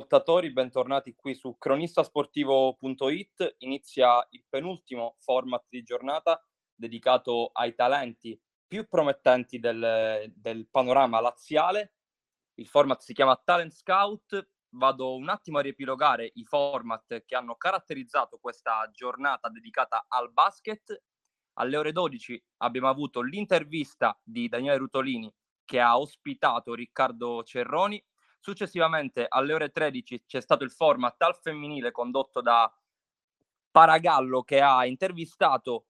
ascoltatori, bentornati qui su cronistasportivo.it. Inizia il penultimo format di giornata dedicato ai talenti più promettenti del, del, panorama laziale. Il format si chiama Talent Scout. Vado un attimo a riepilogare i format che hanno caratterizzato questa giornata dedicata al basket. Alle ore 12 abbiamo avuto l'intervista di Daniele Rutolini che ha ospitato Riccardo Cerroni Successivamente alle ore 13 c'è stato il format al femminile condotto da Paragallo che ha intervistato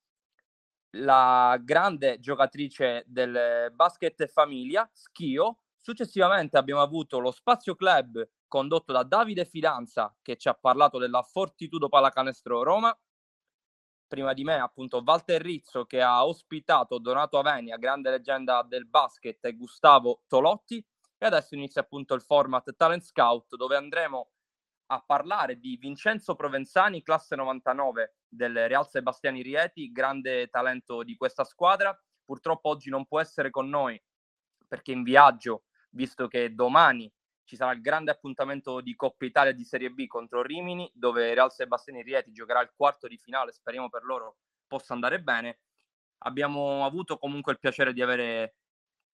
la grande giocatrice del basket famiglia, Schio. Successivamente abbiamo avuto lo Spazio Club condotto da Davide Fidanza che ci ha parlato della Fortitudo Pallacanestro Roma. Prima di me appunto Walter Rizzo che ha ospitato Donato Avenia, grande leggenda del basket, e Gustavo Tolotti. E adesso inizia appunto il format Talent Scout dove andremo a parlare di Vincenzo Provenzani, classe 99 del Real Sebastiani Rieti, grande talento di questa squadra. Purtroppo oggi non può essere con noi perché in viaggio, visto che domani ci sarà il grande appuntamento di Coppa Italia di Serie B contro Rimini, dove Real Sebastiani Rieti giocherà il quarto di finale, speriamo per loro possa andare bene. Abbiamo avuto comunque il piacere di avere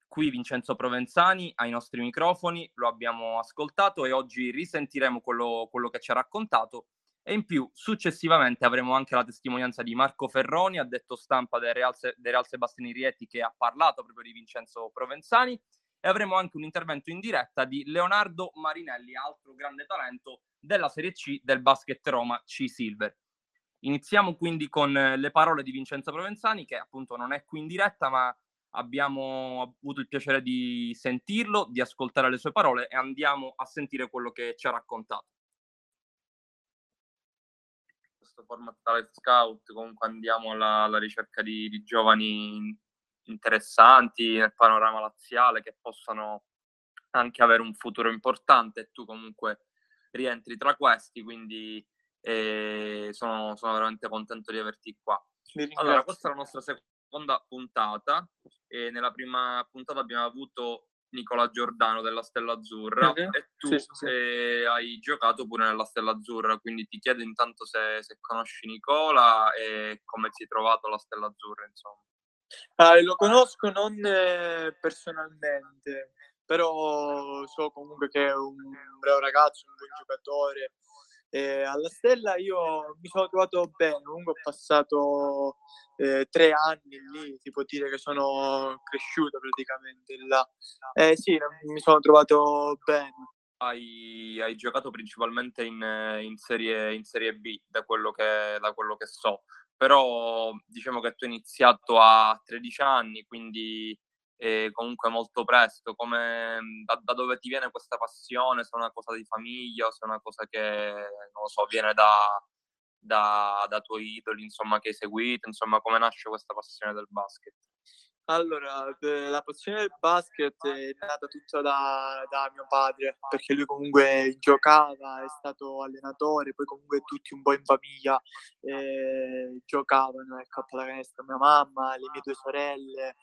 qui Vincenzo Provenzani ai nostri microfoni, lo abbiamo ascoltato e oggi risentiremo quello, quello che ci ha raccontato e in più successivamente avremo anche la testimonianza di Marco Ferroni, addetto stampa del Real, Se- del Real Sebastiani Rieti che ha parlato proprio di Vincenzo Provenzani e avremo anche un intervento in diretta di Leonardo Marinelli, altro grande talento della Serie C del basket Roma C Silver. Iniziamo quindi con le parole di Vincenzo Provenzani che appunto non è qui in diretta ma abbiamo avuto il piacere di sentirlo, di ascoltare le sue parole e andiamo a sentire quello che ci ha raccontato. Questo format Talent Scout, comunque andiamo alla, alla ricerca di, di, giovani interessanti nel panorama laziale che possano anche avere un futuro importante e tu comunque rientri tra questi, quindi eh, sono, sono veramente contento di averti qua. Allora, questa è la nostra seconda seconda puntata e nella prima puntata abbiamo avuto Nicola Giordano della Stella Azzurra okay. e tu sì, sì. Eh, hai giocato pure nella Stella Azzurra, quindi ti chiedo intanto se, se conosci Nicola e come ti hai trovato la Stella Azzurra, insomma. Ah, lo conosco non eh, personalmente, però so comunque che è un bravo ragazzo, un buon giocatore, eh, alla Stella io mi sono trovato bene, comunque ho passato eh, tre anni lì, si può dire che sono cresciuto praticamente là. Eh, sì, mi sono trovato bene. Hai, hai giocato principalmente in, in, serie, in serie B, da quello, che, da quello che so, però diciamo che tu hai iniziato a 13 anni, quindi e comunque molto presto, come, mhmm, da, da, dove ti viene questa passione, se è una cosa di famiglia o se è una cosa che, non lo so, viene da, da, da tuoi idoli, insomma, che hai seguito, insomma, come nasce questa passione del basket? Allora, la passione del basket è nata tutta da, da, mio padre, perché lui comunque giocava, è stato allenatore, poi comunque tutti un po' in famiglia eh, giocavano, ecco, a pallacanestro, mia mamma, le mie due sorelle,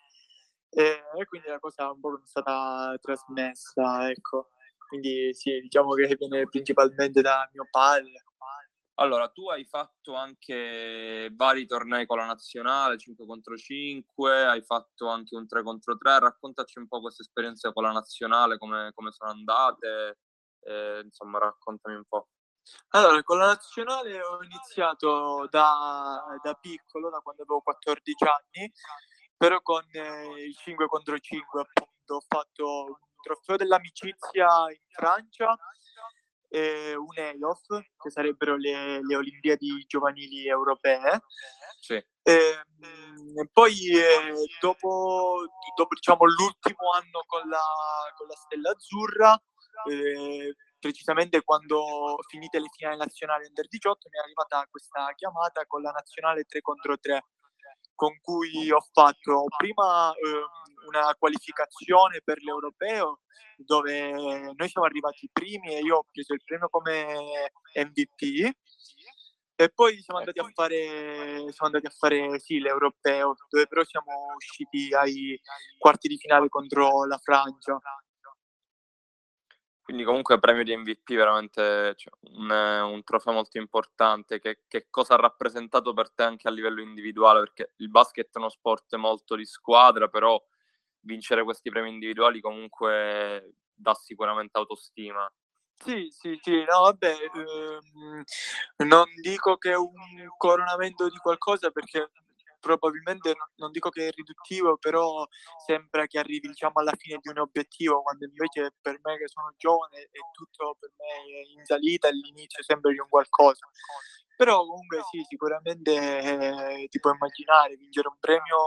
e, quindi la cosa un po' è stata trasmessa, ecco. Quindi sì, diciamo che viene principalmente da mio padre. Allora, tu hai fatto anche vari tornei con la nazionale, 5 contro 5, hai fatto anche un 3 contro 3, raccontaci un po' queste esperienze con la nazionale, come, come sono andate, eh, insomma raccontami un po'. Allora, con la nazionale ho iniziato da, da piccolo, da quando avevo 14 anni, però con eh, il 5 contro 5 appunto. Ho fatto un trofeo dell'amicizia in Francia e un EIOF che sarebbero le, le Olimpiadi giovanili europee. Sì. e, ehm, e poi eh, dopo, dopo diciamo, l'ultimo anno con la, con la Stella Azzurra eh, precisamente quando finite le finali nazionali under 18 mi è arrivata questa chiamata con la nazionale 3 contro 3 con cui ho fatto prima eh, una qualificazione per l'europeo dove noi siamo arrivati primi e io ho preso il premio come MVP e poi siamo andati a fare, siamo andati a fare sì, l'europeo dove però siamo usciti ai quarti di finale contro la Francia Quindi comunque premio di MVP veramente cioè, un, un, trofeo molto importante. Che, che, cosa ha rappresentato per te anche a livello individuale? Perché il basket è uno sport molto di squadra, però vincere questi premi individuali comunque dà sicuramente autostima. Sì, sì, sì, no, vabbè, ehm, non dico che è un coronamento di qualcosa perché probabilmente non dico che è riduttivo, però sembra che arrivi diciamo, alla fine di un obiettivo, quando invece per me che sono giovane è tutto per me in salita e l'inizio sempre di un qualcosa. Però comunque sì, sicuramente eh, ti puoi immaginare vincere un premio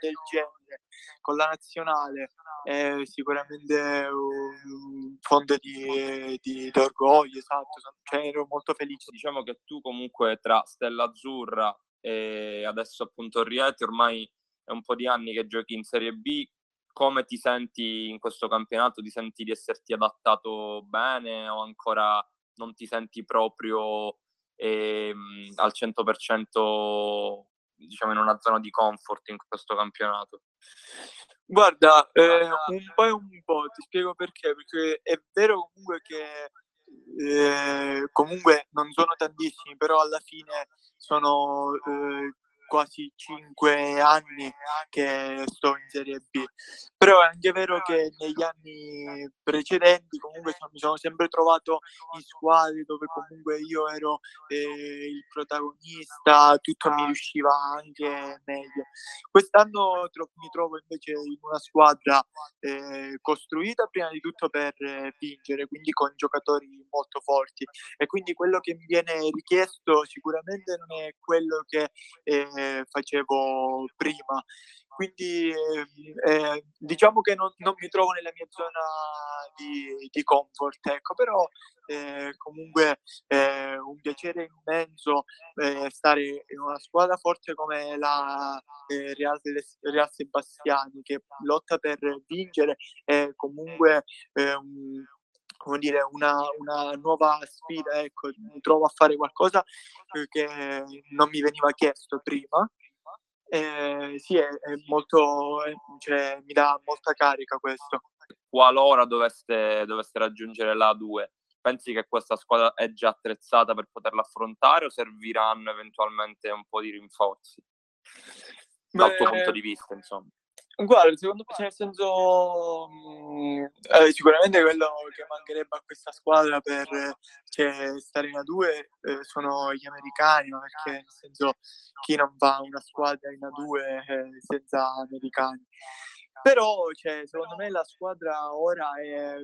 del genere con la nazionale è sicuramente un fonte di, di, di orgoglio, esatto, cioè, ero molto felice. Diciamo che tu comunque tra Stella Azzurra e adesso appunto Rieti ormai è un po' di anni che giochi in Serie B, come ti senti in questo campionato? Ti senti di esserti adattato bene o ancora non ti senti proprio ehm, al 100% diciamo in una zona di comfort in questo campionato? Guarda, eh, un po' e un po', ti spiego perché, perché è vero comunque che eh, comunque non sono tantissimi, però alla fine sono eh, quasi cinque anni che sto in Serie B. Però è anche vero che negli anni precedenti comunque mi sono sempre trovato in squadre dove comunque io ero eh, il protagonista, tutto mi riusciva anche meglio. Quest'anno tro- mi trovo invece in una squadra eh, costruita prima di tutto per eh, vincere, quindi con giocatori molto forti e quindi quello che mi viene richiesto sicuramente non è quello che eh, facevo prima. Quindi eh, diciamo che non, non, mi trovo nella mia zona di, di comfort, ecco, però eh, comunque è un piacere immenso eh, stare in una squadra forte come la eh, Real, Real Sebastiani che lotta per vincere e comunque un come dire, una, una, nuova sfida, ecco, mi trovo a fare qualcosa che non mi veniva chiesto prima. Eh, sì, è, è molto, cioè, mi dà molta carica questo. Qualora doveste, doveste raggiungere la 2, pensi che questa squadra è già attrezzata per poterla affrontare o serviranno eventualmente un po' di rinforzi? Dal Beh, tuo punto di vista, insomma. Guarda, secondo me, cioè, nel senso, mh, eh, sicuramente quello che mancherebbe a questa squadra per cioè, stare in A2 eh, sono gli americani, ma perché nel senso chi non fa una squadra in A2 eh, senza americani però cioè, secondo me la squadra ora è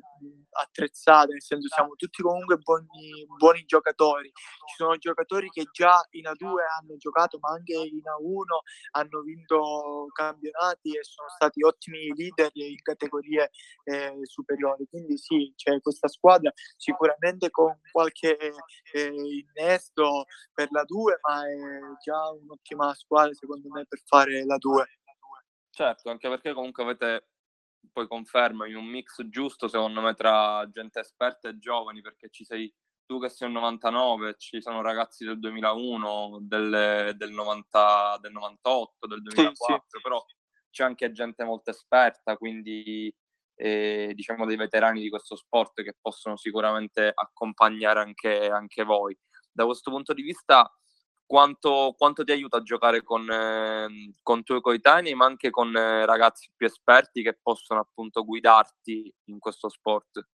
attrezzata, nel senso siamo tutti comunque buoni, buoni, giocatori. Ci sono giocatori che già in A2 hanno giocato, ma anche in A1 hanno vinto campionati e sono stati ottimi leader in categorie eh, superiori. Quindi sì, cioè, questa squadra sicuramente con qualche eh, innesto per la 2, ma è già un'ottima squadra secondo me per fare la 2. Certo, anche perché comunque avete, poi conferma, in un mix giusto secondo me tra gente esperta e giovani, perché ci sei tu che sei un 99, ci sono ragazzi del 2001, del, del, 90, del 98, del 2004, sì, sì. però c'è anche gente molto esperta, quindi eh, diciamo dei veterani di questo sport che possono sicuramente accompagnare anche, anche voi. Da questo punto di vista quanto, quanto, ti aiuta a giocare con, eh, con tuoi coetanei, ma anche con eh, ragazzi più esperti che possono appunto guidarti in questo sport?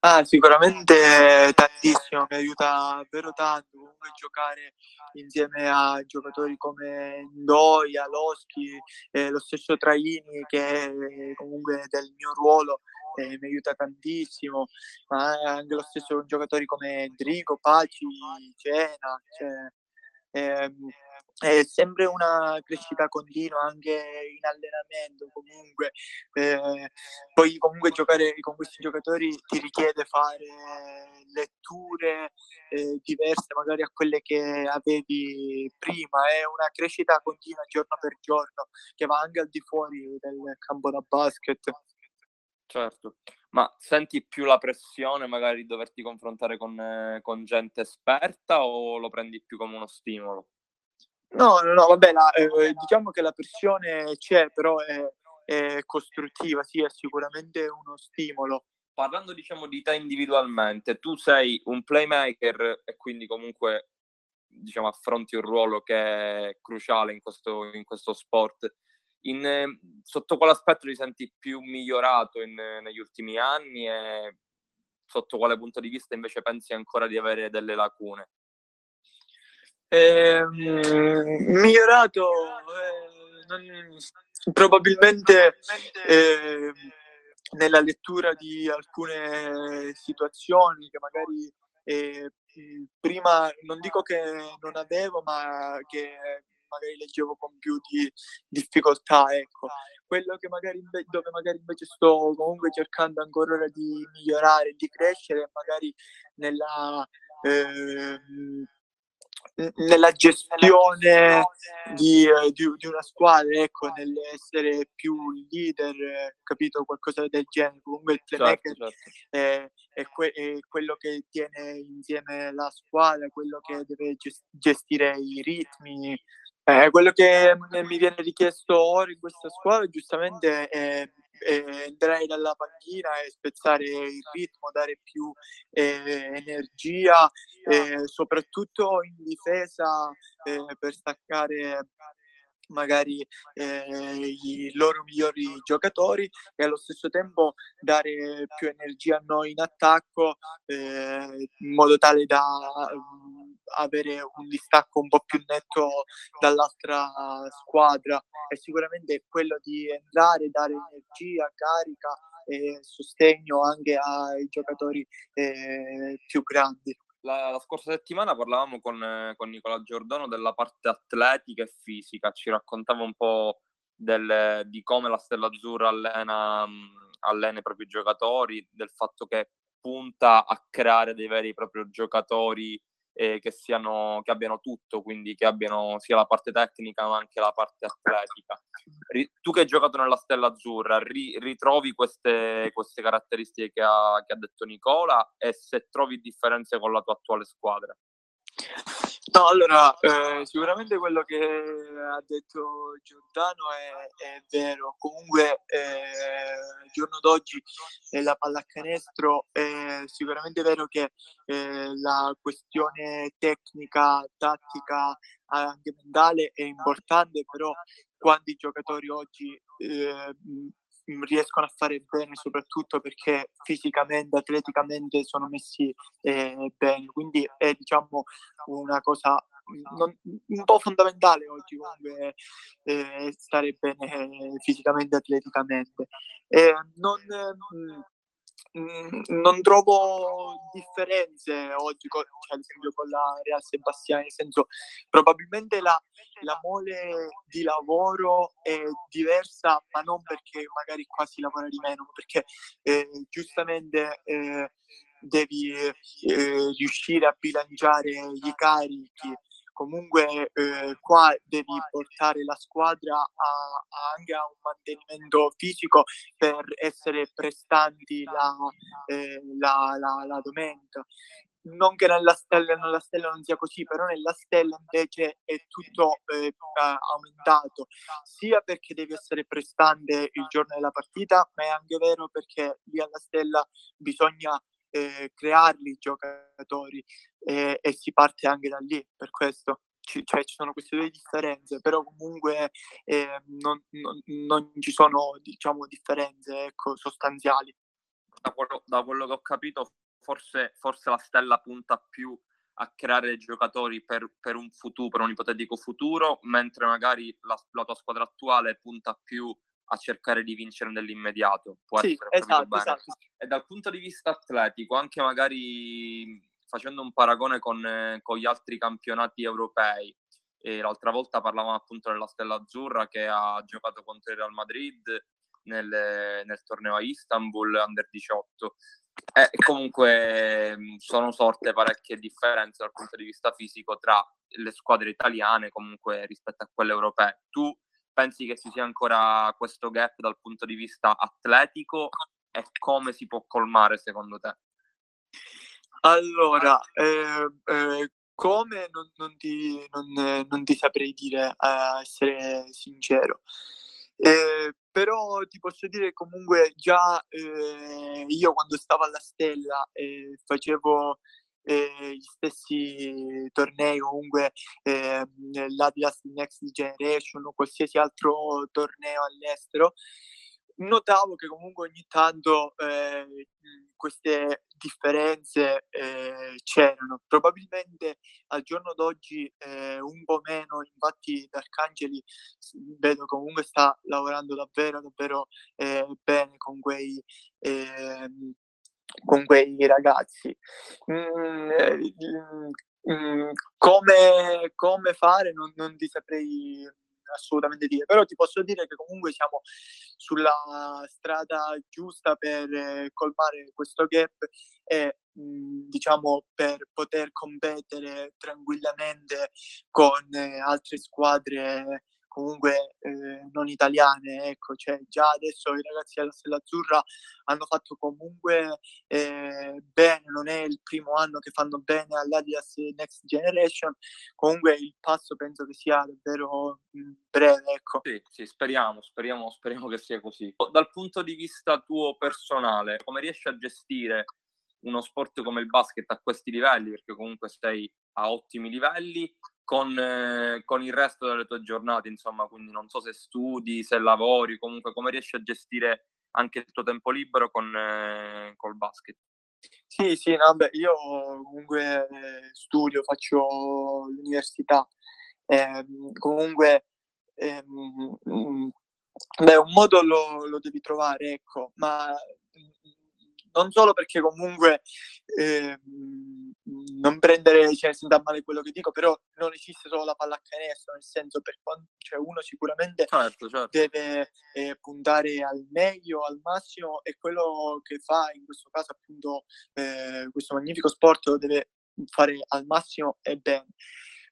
Ah, sicuramente tantissimo, mi aiuta davvero tanto comunque giocare insieme a giocatori come Ndoia, Loschi, eh, lo stesso Traini che è comunque del mio ruolo eh, mi aiuta tantissimo, ma anche lo stesso giocatori come Enrico, Paci, Cena, cioè, Ehm, è sempre una crescita continua anche in allenamento comunque. Eh, poi comunque giocare con questi giocatori ti richiede fare letture eh, diverse magari a quelle che avevi prima. È una crescita continua giorno per giorno che va anche al di fuori del campo da basket. Certo ma senti più la pressione magari di doverti confrontare con, eh, con gente esperta o lo prendi più come uno stimolo? No, no, no, vabbè, la, eh, diciamo che la pressione c'è, però è, è, costruttiva, sì, è sicuramente uno stimolo. parlando diciamo di te individualmente, tu sei un playmaker e quindi comunque diciamo, affronti un ruolo che è cruciale in questo, in questo sport. In, sotto quale aspetto ti senti più migliorato in, negli ultimi anni e sotto quale punto di vista invece pensi ancora di avere delle lacune? Eh, migliorato eh, non, probabilmente eh, nella lettura di alcune situazioni che magari eh, prima non dico che non avevo, ma che magari leggevo con più di difficoltà, ecco. Quello che magari inve- dove magari invece sto comunque cercando ancora di migliorare, di crescere, magari nella eh, nella gestione di, di, di, una squadra, ecco, nell'essere più leader, capito, qualcosa del genere. Comunque il certo, playmaker certo, certo. È, è, que- è, quello che tiene insieme la squadra, quello che deve gestire i ritmi. Eh, quello che mi viene richiesto ora in questa squadra giustamente è eh, entrare dalla panchina e spezzare il ritmo, dare più eh, energia, eh, soprattutto in difesa eh, per staccare magari eh, i loro migliori giocatori e allo stesso tempo dare più energia a noi in attacco eh, in modo tale da avere un distacco un po' più netto dall'altra squadra. E sicuramente quello di entrare, dare energia, carica e sostegno anche ai giocatori eh, più grandi. La, la, scorsa settimana parlavamo con, con, Nicola Giordano della parte atletica e fisica, ci raccontava un po' del, di come la Stella Azzurra allena, allena i propri giocatori, del fatto che punta a creare dei veri e propri giocatori eh, che, siano, che abbiano tutto, quindi che abbiano sia la parte tecnica ma anche la parte atletica. Ri- tu che hai giocato nella Stella Azzurra, ri- ritrovi queste, queste caratteristiche che ha, che ha detto Nicola e se trovi differenze con la tua attuale squadra? No, allora, eh, sicuramente quello che ha detto Giordano è, è vero. Comunque, eh, il giorno d'oggi eh, la pallacanestro è sicuramente vero che eh, la questione tecnica, tattica, anche mentale è importante, però quando i giocatori oggi eh, riescono a fare bene soprattutto perché fisicamente, atleticamente sono messi eh, bene. Quindi è diciamo una cosa non, un po' fondamentale oggi comunque eh, stare bene fisicamente, atleticamente. Eh, non, non trovo differenze oggi, con, cioè, ad esempio con la Real Sebastiani, nel senso probabilmente la, la, mole di lavoro è diversa, ma non perché magari qua si lavora di meno, perché eh, giustamente eh, devi eh, riuscire a bilanciare i carichi comunque eh, qua devi portare la squadra a, a anche a un mantenimento fisico per essere prestanti la, eh, la, la, la domenica. Non che nella stella, nella stella, non sia così, però nella stella invece è tutto eh, aumentato, sia perché devi essere prestante il giorno della partita, ma è anche vero perché lì alla stella bisogna eh, crearli i giocatori eh, e si parte anche da lì, per questo ci, cioè, ci sono queste due differenze, però comunque eh, non, non, non, ci sono diciamo, differenze ecco, sostanziali. Da quello, da quello, che ho capito, forse, forse, la Stella punta più a creare giocatori per, per, un futuro, per un ipotetico futuro, mentre magari la, la tua squadra attuale punta più a cercare di vincere nell'immediato. Può sì, essere esatto, esatto. E dal punto di vista atletico, anche magari facendo un paragone con, eh, con gli altri campionati europei, e l'altra volta parlavamo appunto della Stella Azzurra che ha giocato contro il Real Madrid nel, nel torneo a Istanbul Under 18. E comunque sono sorte parecchie differenze dal punto di vista fisico tra le squadre italiane comunque rispetto a quelle europee. Tu pensi che ci sia ancora questo gap dal punto di vista atletico e come si può colmare secondo te? Allora, eh, eh, come non, non, ti, non, non, ti, saprei dire, a essere sincero. Eh, però ti posso dire comunque già eh, io quando stavo alla Stella eh, facevo eh, gli stessi tornei comunque eh, l'Adidas Next Generation o qualsiasi altro torneo all'estero notavo che comunque ogni tanto eh, queste differenze eh, c'erano. Probabilmente al giorno d'oggi eh, un po' meno, infatti D'Arcangeli vedo comunque sta lavorando davvero, davvero eh, bene con quei, ehm, con quei ragazzi. Mm, mm, come, come, fare non, non ti saprei assolutamente dire, però ti posso dire che comunque siamo sulla strada giusta per eh, colmare questo gap e diciamo per poter competere tranquillamente con eh, altre squadre comunque eh, non italiane, ecco, cioè già adesso i ragazzi della Stella Azzurra hanno fatto comunque eh, bene, non è il primo anno che fanno bene all'Adidas Next Generation, comunque il passo penso che sia davvero mm, breve, ecco. Sì, sì, speriamo, speriamo, speriamo che sia così. Dal punto di vista tuo personale, come riesci a gestire uno sport come il basket a questi livelli, perché comunque sei a ottimi livelli, con, eh, con, il resto delle tue giornate, insomma, quindi non so se studi, se lavori, comunque come riesci a gestire anche il tuo tempo libero con eh, col basket. Sì, sì, no, beh, io comunque studio, faccio l'università, eh, comunque ehm, beh, un modo lo, lo, devi trovare, ecco, ma non solo perché comunque eh, non prendere, cioè, senta male quello che dico, però non esiste solo la pallacanestro, nel senso per quanto cioè, uno sicuramente certo, certo. deve eh, puntare al meglio, al massimo e quello che fa in questo caso appunto eh, questo magnifico sport lo deve fare al massimo e bene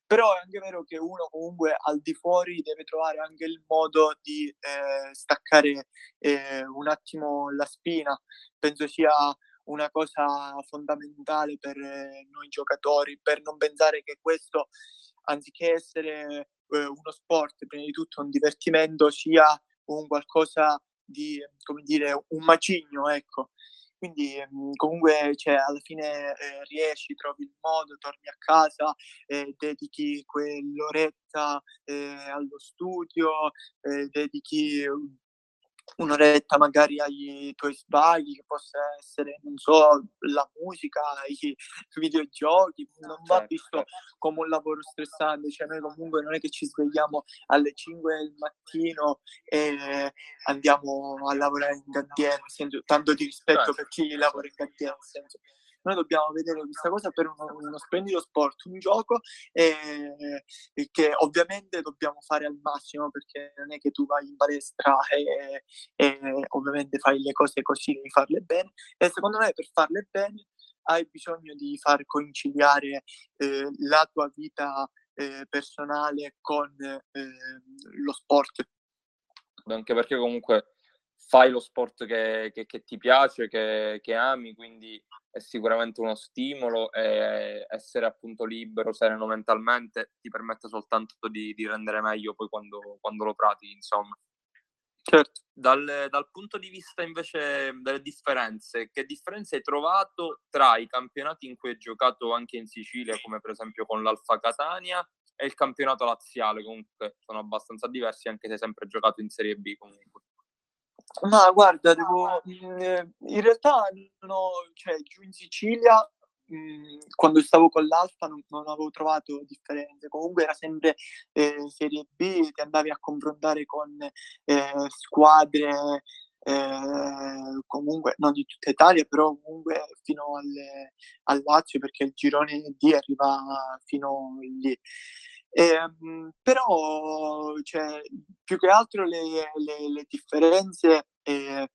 però è anche vero che uno comunque al di fuori deve trovare anche il modo di eh, staccare eh, un attimo la spina, penso sia una cosa fondamentale per eh, noi giocatori, per non pensare che questo, anziché essere eh, uno sport, prima di tutto un divertimento, sia un qualcosa di, come dire, un macigno, ecco. Quindi mhmm, comunque cioè, alla fine eh, riesci, trovi il modo, torni a casa, eh, dedichi quell'oretta eh, allo studio, eh, dedichi un'oretta magari ai tuoi sbagli, che possa essere, non so, la musica, i videogiochi, non va certo, visto certo. come un lavoro stressante, cioè noi comunque non è che ci svegliamo alle 5 del mattino e andiamo a lavorare in cantiere, tanto di rispetto certo. per chi lavora in cantiere, nel senso noi dobbiamo vedere questa cosa per uno, uno splendido sport, un gioco e, e, che ovviamente dobbiamo fare al massimo perché non è che tu vai in palestra e, e ovviamente fai le cose così, devi farle bene e secondo me per farle bene hai bisogno di far conciliare eh, la tua vita eh, personale con eh, lo sport. Anche perché comunque fai lo sport che, che, che ti piace, che, che, ami, quindi è sicuramente uno stimolo e essere appunto libero, sereno mentalmente ti permette soltanto di, di rendere meglio poi quando, quando, lo pratichi, insomma. Certo. Dal, dal, punto di vista invece delle differenze, che differenze hai trovato tra i campionati in cui hai giocato anche in Sicilia, come per esempio con l'Alfa Catania, e il campionato laziale? Comunque sono abbastanza diversi, anche se hai sempre giocato in Serie B comunque. Ma guarda, devo, mhmm, in realtà no, cioè, giù in Sicilia, mhmm, quando stavo con l'Alfa non, non, avevo trovato differenze, comunque era sempre eh, Serie B, ti andavi a confrontare con eh, squadre eh, comunque non di tutta Italia, però comunque fino alle, al Lazio perché il girone D arriva fino lì. Eh, però cioè, più che altro le, le, le differenze eh,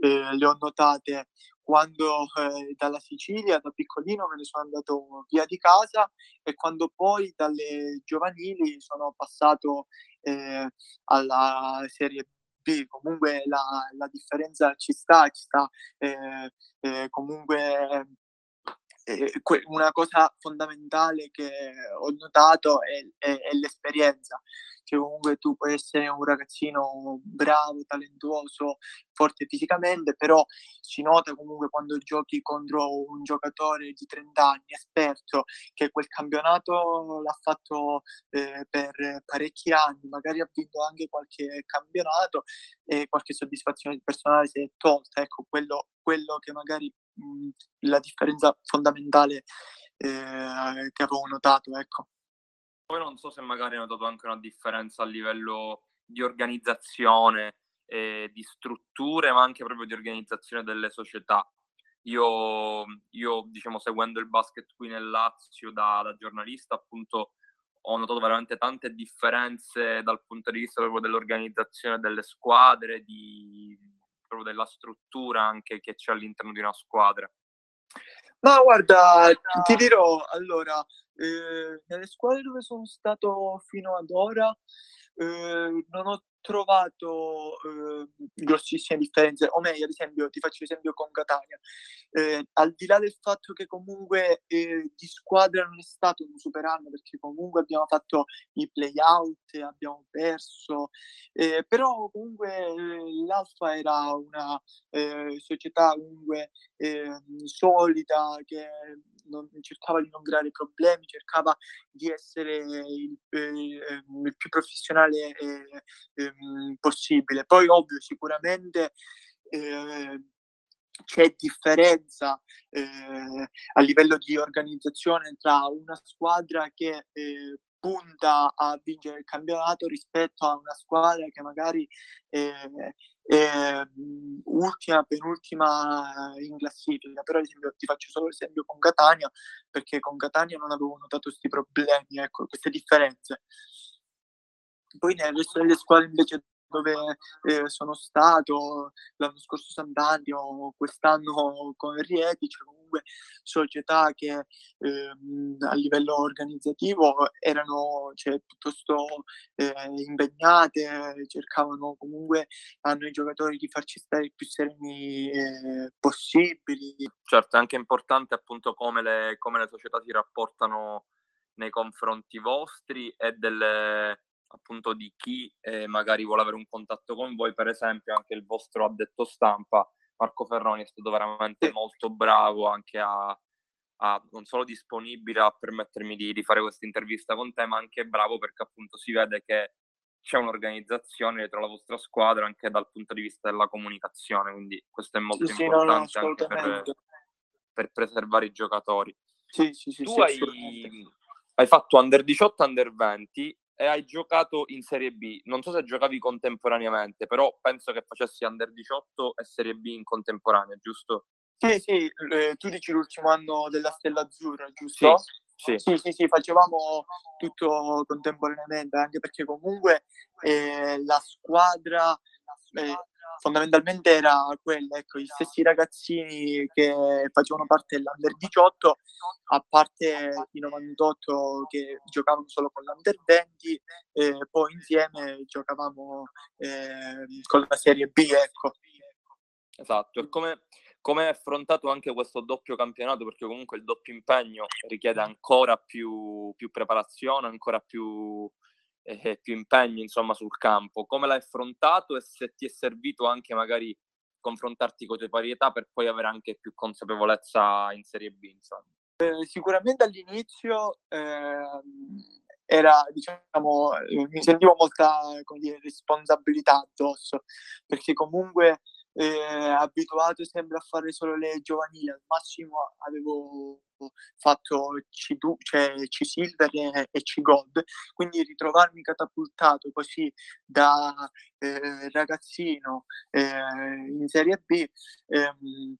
eh, le ho notate quando eh, dalla Sicilia, da piccolino, me ne sono andato via di casa e quando poi dalle giovanili sono passato eh, alla Serie B. Comunque la, la, differenza ci sta, ci sta eh, comunque una cosa fondamentale che ho notato è, è, è l'esperienza che comunque tu puoi essere un ragazzino bravo, talentuoso, forte fisicamente, però si nota comunque quando giochi contro un giocatore di 30 anni, esperto, che quel campionato l'ha fatto eh, per parecchi anni, magari ha vinto anche qualche campionato e qualche soddisfazione personale si è tolta. Ecco, quello, quello che magari la differenza fondamentale eh, che avevo notato, ecco. Poi non so se magari hai notato anche una differenza a livello di organizzazione, eh, di strutture, ma anche proprio di organizzazione delle società. Io, io diciamo, seguendo il basket qui nel Lazio da, da, giornalista, appunto, ho notato veramente tante differenze dal punto di vista proprio dell'organizzazione delle squadre, di, proprio della struttura anche che c'è all'interno di una squadra. Ma guarda, ti dirò, allora, eh, nelle squadre dove sono stato fino ad ora eh, non ho trovato eh, grossissime differenze, o meglio, ad esempio, ti faccio l'esempio con Catania, eh, al di là del fatto che comunque eh, di squadra non è stato un super anno, perché comunque abbiamo fatto i play-out, abbiamo perso, eh, però comunque eh, l'Alfa era una eh, società comunque ehm, solida che non, cercava di non creare problemi, cercava di essere il, eh, il più professionale eh, eh, possibile. Poi ovvio sicuramente eh, c'è differenza eh, a livello di organizzazione tra una squadra che eh, punta a vincere il campionato rispetto a una squadra che magari è ultima, penultima in classifica. Però esempio ti faccio solo l'esempio con Catania, perché con Catania non avevo notato questi problemi, ecco, queste differenze. Poi nel resto delle squadre invece dove eh, sono stato l'anno scorso Sant'Andio, quest'anno con Rieti, c'è comunque società che ehm, a livello organizzativo erano cioè, piuttosto eh, impegnate, cercavano comunque a noi giocatori di farci stare il più sereni eh, possibili. Certo, è anche importante appunto come le, come le società si rapportano nei confronti vostri e delle appunto di chi eh, magari vuole avere un contatto con voi, per esempio anche il vostro addetto stampa, Marco Ferroni, è stato veramente molto bravo anche a, a non solo disponibile a permettermi di, di fare questa intervista con te, ma anche bravo perché appunto si vede che c'è un'organizzazione dietro la vostra squadra anche dal punto di vista della comunicazione, quindi questo è molto sì, importante sì, no, no, anche per, per, preservare i giocatori. Sì, sì, sì, tu hai, hai fatto under 18, under 20 e hai giocato in Serie B. Non so se giocavi contemporaneamente, però penso che facessi Under 18 e Serie B in contemporanea, giusto? Sì, sì, eh, tu dici l'ultimo anno della Stella Azzurra, giusto? Sì, sì, sì, sì facevamo tutto contemporaneamente, anche perché comunque eh, la squadra eh, fondamentalmente era quella, ecco, gli stessi ragazzini che facevano parte dell'Under 18, a parte i 98 che giocavano solo con l'Under 20, eh, poi insieme giocavamo eh, con la Serie B, ecco. Esatto, e come, come hai affrontato anche questo doppio campionato? Perché comunque il doppio impegno richiede ancora più, più preparazione, ancora più eh, più impegni insomma sul campo. Come l'hai affrontato e se ti è servito anche magari confrontarti con le tue varietà per poi avere anche più consapevolezza in Serie B insomma. Eh, sicuramente all'inizio eh, era, diciamo, mi sentivo molta dire, responsabilità addosso, perché comunque eh, abituato sempre a fare solo le giovanili, al massimo avevo fatto C2, cioè C-Silver e, e C-Gold, quindi ritrovarmi catapultato così da eh, ragazzino eh, in Serie B ehm,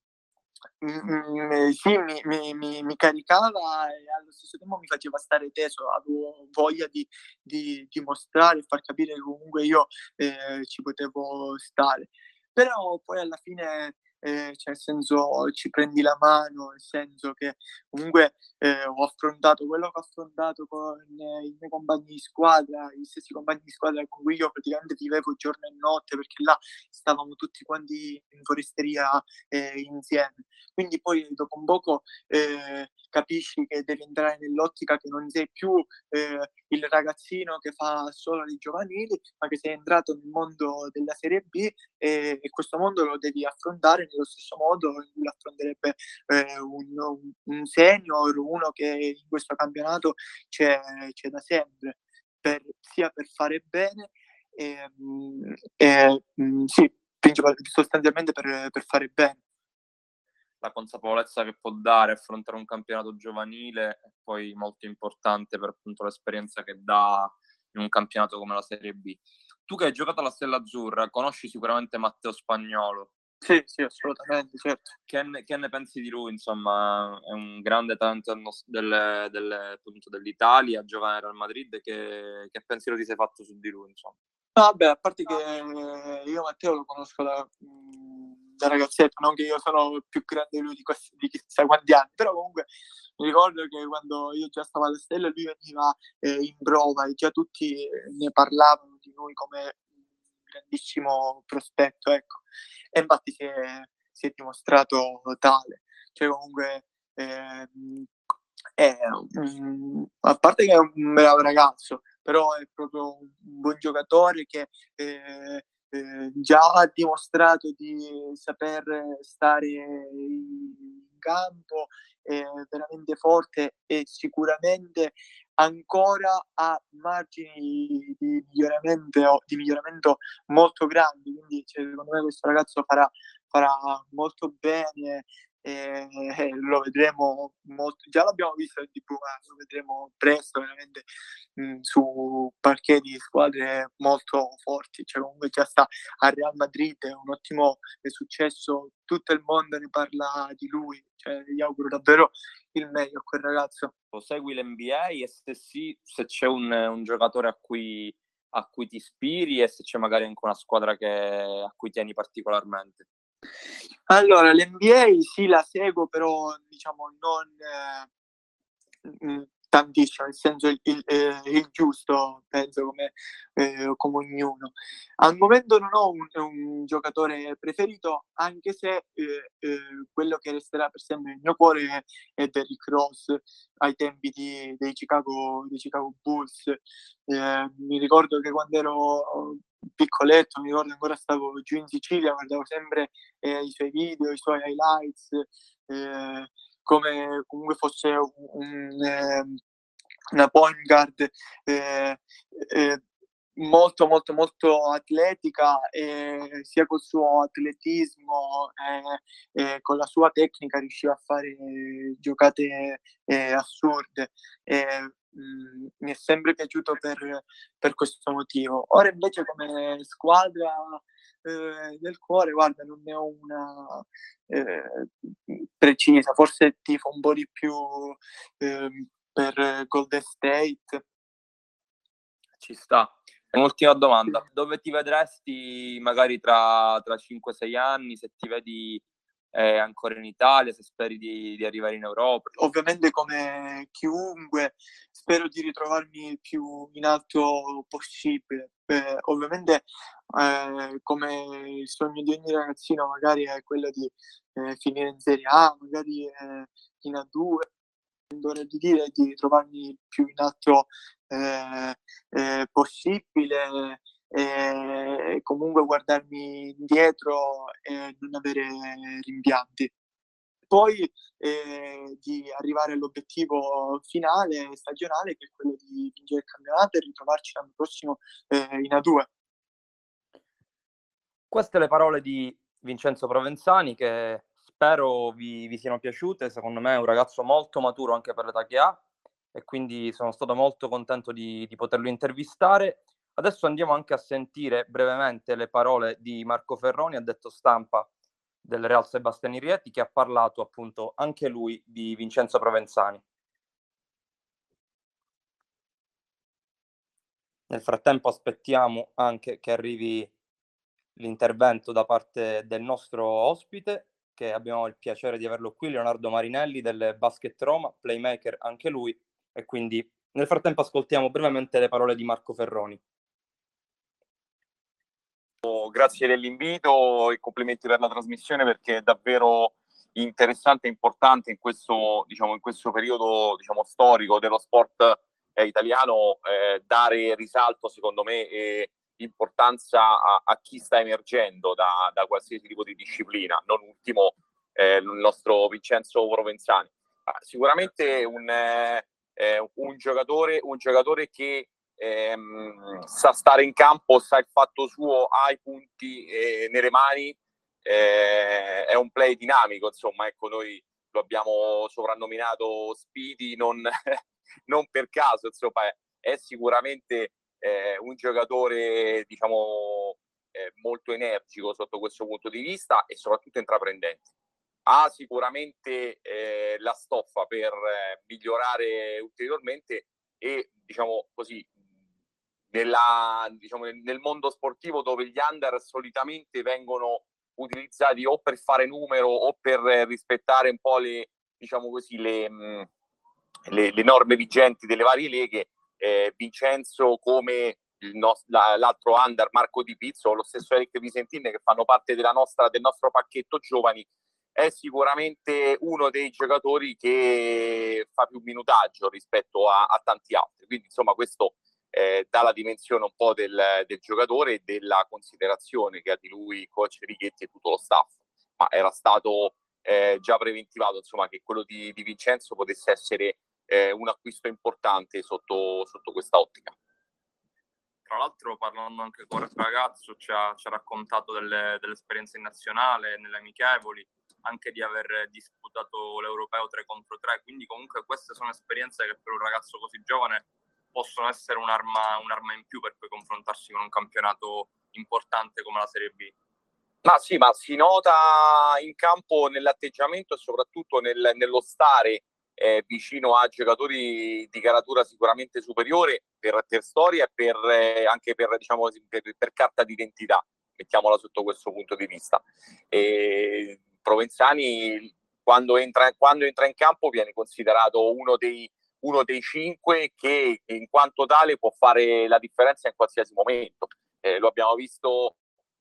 Mm, sì, mi, mi, mi, mi, caricava e allo stesso tempo mi faceva stare teso, avevo voglia di, di, di mostrare e far capire che comunque io eh, ci potevo stare però poi alla fine eh, cioè nel senso ci prendi la mano, nel senso che comunque eh, ho affrontato quello che ho affrontato con eh, i miei compagni di squadra, gli stessi compagni di squadra con cui io praticamente vivevo giorno e notte perché là stavamo tutti quanti in foresteria eh, insieme. Quindi poi dopo un poco eh, capisci che devi entrare nell'ottica che non sei più eh, il ragazzino che fa solo i giovanili, ma che sei entrato nel mondo della Serie B e, e questo mondo lo devi affrontare nello stesso modo in cui lo affronterebbe eh, un, un, senior, uno che in questo campionato c'è, c'è da sempre, per, sia per fare bene, e, e sì, sostanzialmente per, per fare bene la consapevolezza che può dare affrontare un campionato giovanile è poi molto importante per appunto l'esperienza che dà in un campionato come la Serie B. Tu che hai giocato alla Stella Azzurra, conosci sicuramente Matteo Spagnolo. Sì, sì, assolutamente, certo. Che ne, che ne pensi di lui? Insomma, è un grande talento del, del, dell'Italia, giocare al Madrid. Che, che pensiero ti sei fatto su di lui? Insomma? Vabbè, a parte che io Matteo lo conosco da, da ragazzetto, non che io sono più grande di lui di, questi, di chissà quanti anni, però comunque mi ricordo che quando io già stavo alle stelle lui veniva eh, in prova e già tutti ne parlavano di lui come un grandissimo prospetto, ecco. E infatti si è, si è dimostrato tale. Cioè comunque eh, è, um, a parte che è un bravo ragazzo, però è proprio un buon giocatore che eh, eh, già ha dimostrato di saper stare in campo, è veramente forte e sicuramente ancora ha margini di miglioramento, di miglioramento molto grandi, quindi cioè, secondo me questo ragazzo farà, farà molto bene e, e lo vedremo molto, già l'abbiamo visto in TV, ma lo vedremo presto veramente mh, su parquet di squadre molto forti, cioè comunque già sta a Real Madrid, è un ottimo è successo, tutto il mondo ne parla di lui, cioè gli auguro davvero il meglio a quel ragazzo. Segui l'NBA e se sì, se c'è un, un giocatore a cui a cui ti ispiri e se c'è magari anche una squadra che, a cui tieni particolarmente. Allora, l'NBA sì, la seguo, però diciamo non eh, tantissimo, nel senso il, il, eh, il giusto, penso, come, eh, come, ognuno. Al momento non ho un, un giocatore preferito, anche se eh, eh, quello che resterà per sempre nel mio cuore è, è Derrick Ross ai tempi di, dei, Chicago, dei Chicago Bulls. Eh, mi ricordo che quando ero piccoletto, mi ricordo ancora stavo giù in Sicilia, guardavo sempre eh, i suoi video, i suoi highlights, eh, come comunque fosse un, un, ehm, una point guard eh, eh, molto molto molto atletica sia col suo atletismo e, e con la sua tecnica riusciva a fare giocate eh, assurde mh, mm, mi è sempre piaciuto per, per, questo motivo. Ora invece come squadra eh, del cuore guarda non ne ho una eh, precisa. Forse tifo un po' di più ehm, per Golden State. Ci sta. Un'ultima domanda, dove ti vedresti magari tra, tra 5-6 anni, se ti vedi eh, ancora in Italia, se speri di, di, arrivare in Europa? Ovviamente come chiunque spero di ritrovarmi il più in alto possibile. Eh, ovviamente eh, come il sogno di ogni ragazzino magari è quello di eh, finire in Serie A, magari eh, in A2, vorrei dire di trovarmi il più in alto eh, eh, possibile e comunque guardarmi indietro e non avere rimpianti. Poi eh, di arrivare all'obiettivo finale stagionale che è quello di vincere il campionato e ritrovarci l'anno prossimo eh, in A2. Queste le parole di Vincenzo Provenzani che spero vi, vi, siano piaciute. Secondo me è un ragazzo molto maturo anche per l'età che ha e quindi sono stato molto contento di, di poterlo intervistare. Adesso andiamo anche a sentire brevemente le parole di Marco Ferroni, ha detto stampa del Real Sebastiani Rieti, che ha parlato appunto anche lui di Vincenzo Provenzani. Nel frattempo aspettiamo anche che arrivi l'intervento da parte del nostro ospite, che abbiamo il piacere di averlo qui, Leonardo Marinelli del Basket Roma, playmaker anche lui, e quindi nel frattempo ascoltiamo brevemente le parole di Marco Ferroni. Grazie dell'invito e complimenti per la trasmissione perché è davvero interessante e importante in questo, diciamo, in questo periodo diciamo, storico dello sport eh, italiano eh, dare risalto, secondo me, e importanza a, a chi sta emergendo da, da, qualsiasi tipo di disciplina, non ultimo eh, il nostro Vincenzo Provenzani. Ah, sicuramente un, eh, un, giocatore, un giocatore che ehm, sa stare in campo, sa il fatto suo, ha i punti eh, nelle mani, eh, è un play dinamico, insomma, ecco, noi lo abbiamo soprannominato Speedy non, non per caso, insomma, è, è sicuramente eh, un giocatore, diciamo, eh, molto energico sotto questo punto di vista e soprattutto intraprendente. Ha sicuramente eh, la stoffa per eh, migliorare ulteriormente e, diciamo così, nella, diciamo, nel mondo sportivo dove gli under solitamente vengono utilizzati o per fare numero o per rispettare un po' le, diciamo così, le, mm, le, le norme vigenti delle varie leghe, eh, Vincenzo come nost- la, l'altro under Marco Di Pizzo o lo stesso Eric Visentini che fanno parte nostra, del nostro pacchetto giovani è sicuramente uno dei giocatori che fa più minutaggio rispetto a, a tanti altri. Quindi insomma questo eh, dà la dimensione un po' del, del, giocatore e della considerazione che ha di lui coach Righetti e tutto lo staff ma era stato eh, già preventivato insomma che quello di, di Vincenzo potesse essere eh, un acquisto importante sotto, sotto questa ottica. Tra l'altro parlando anche con il ragazzo ci ha, ci ha raccontato delle, delle, in nazionale, nelle amichevoli, anche di aver disputato l'Europeo 3 contro 3, quindi comunque queste sono esperienze che per un ragazzo così giovane possono essere un'arma, un'arma in più per poi confrontarsi con un campionato importante come la Serie B. Ma sì, ma si nota in campo nell'atteggiamento e soprattutto nel, nello stare eh, vicino a giocatori di caratura sicuramente superiore per, per storia e per, eh, anche per, diciamo, per, per, carta d'identità, mettiamola sotto questo punto di vista. E Provenzani quando entra, quando entra in campo viene considerato uno dei, uno dei cinque che in quanto tale può fare la differenza in qualsiasi momento. Eh, lo abbiamo visto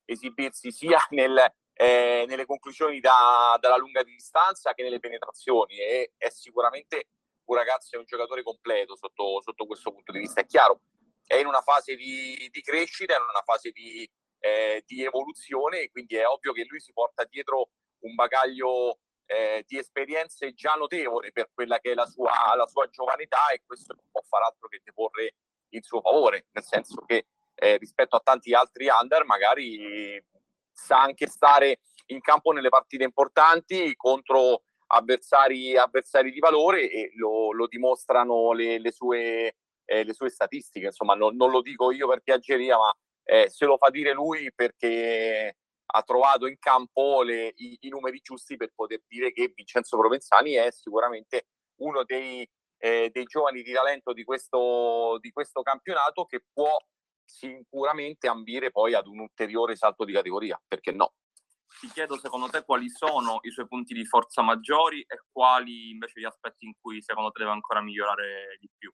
esibirsi sia nel, eh, nelle conclusioni da, dalla lunga distanza che nelle penetrazioni e è sicuramente un ragazzo, è un giocatore completo sotto, sotto questo punto di vista. È chiaro, è in una fase di, di crescita, è in una fase di, eh, di, evoluzione quindi è ovvio che lui si porta dietro un bagaglio eh, di esperienze già notevole per quella che è la sua, la sua giovane età e questo non può far altro che deporre in suo favore, nel senso che eh, rispetto a tanti altri under magari sa anche stare in campo nelle partite importanti contro avversari, avversari di valore e lo, lo dimostrano le, le, sue, eh, le, sue, statistiche. Insomma, non, non, lo dico io per piaggeria, ma eh, se lo fa dire lui perché ha trovato in campo le, i, i, numeri giusti per poter dire che Vincenzo Provenzani è sicuramente uno dei, eh, dei giovani di talento di questo, di questo campionato che può sicuramente ambire poi ad un ulteriore salto di categoria, perché no? Ti chiedo secondo te quali sono i suoi punti di forza maggiori e quali invece gli aspetti in cui secondo te deve ancora migliorare di più.